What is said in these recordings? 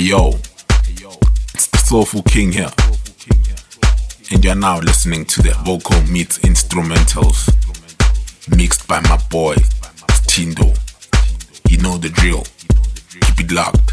Hey yo, it's the Soulful King here. And you're now listening to the vocal meets instrumentals mixed by my boy Tindo. You know the drill. Keep it locked.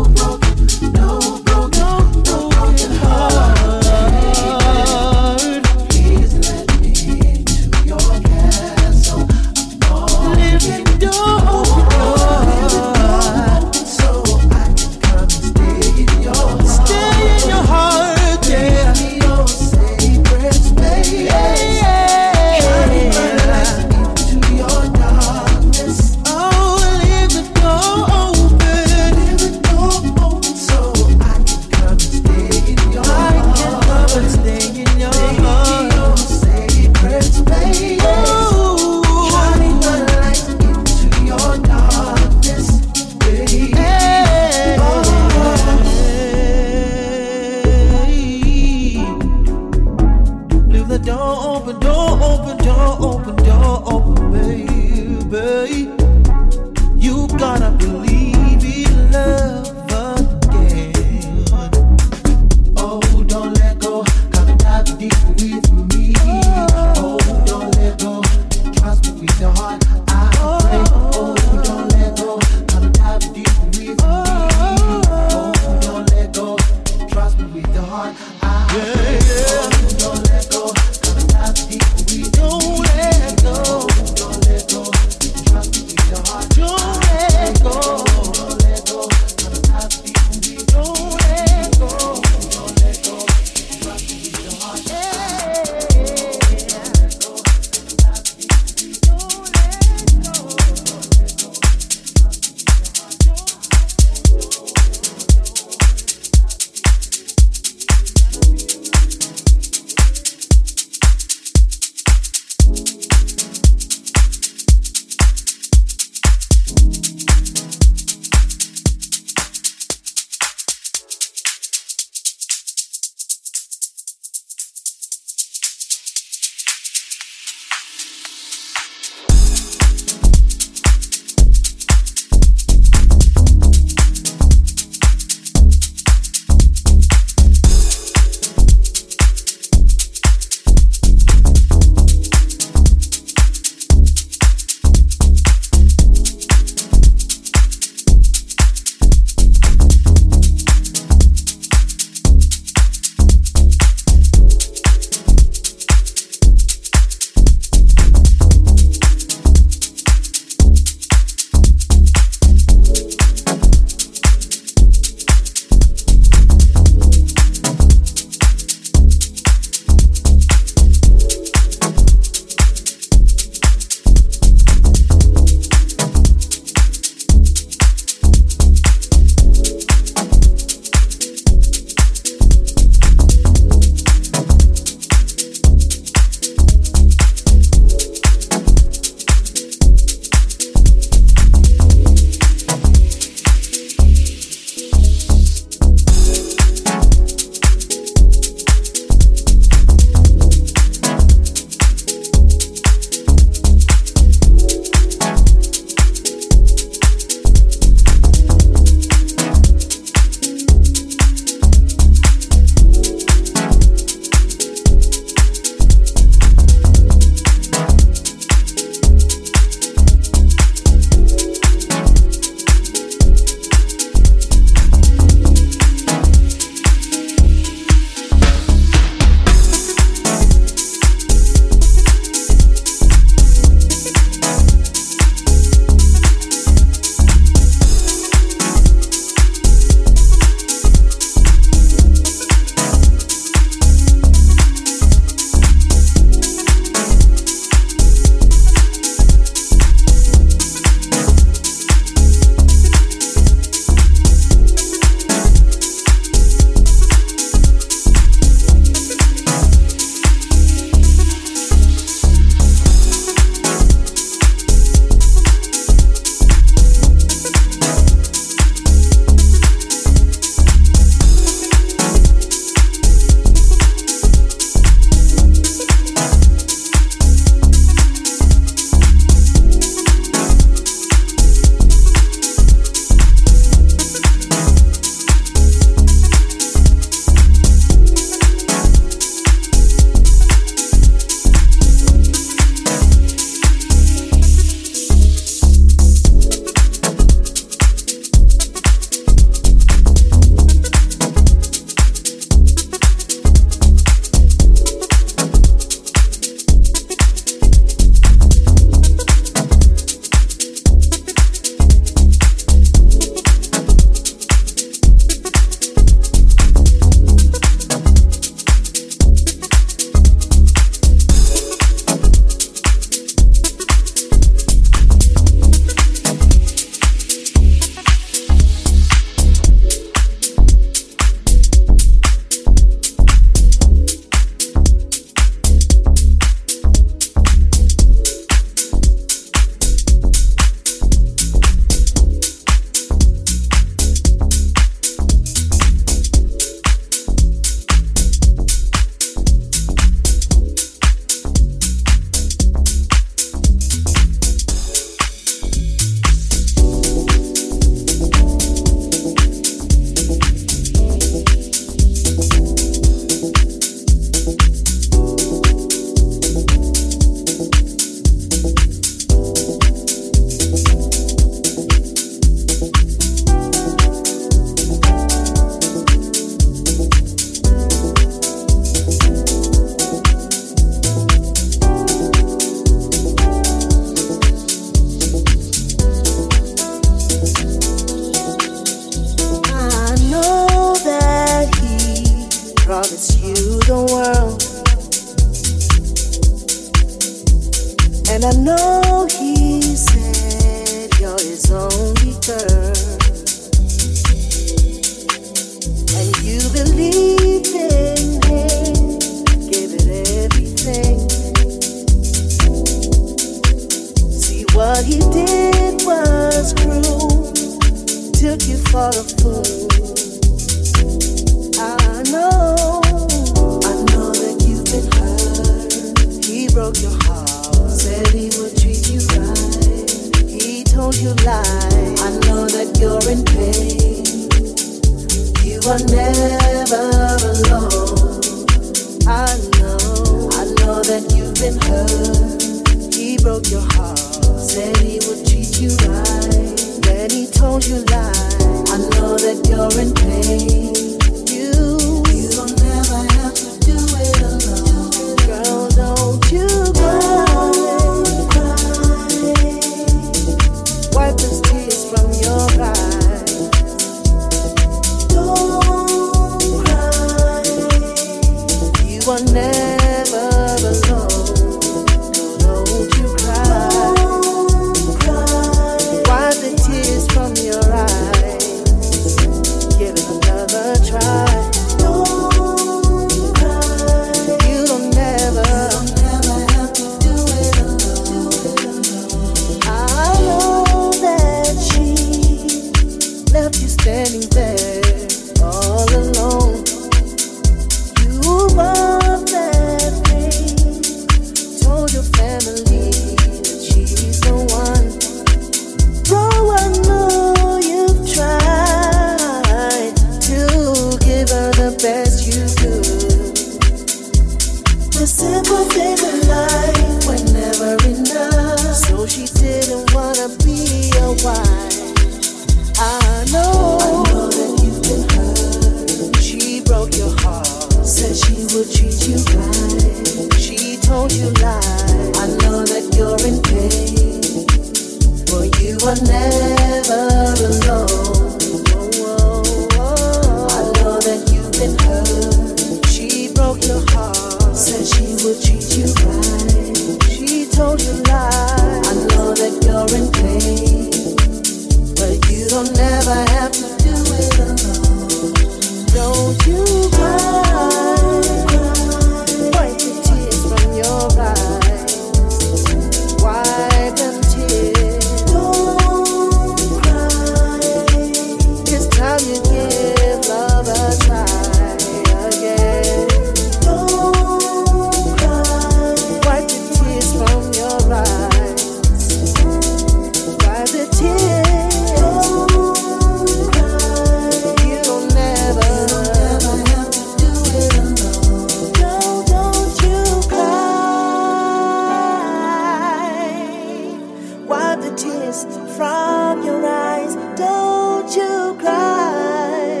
tears from your eyes. Don't you cry.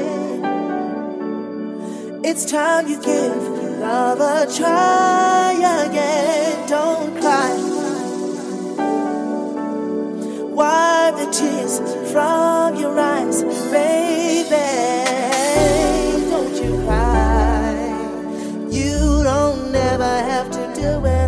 It's time you give love a try again. Don't cry. Wipe the tears from your eyes, baby. Don't you cry. You don't never have to do it.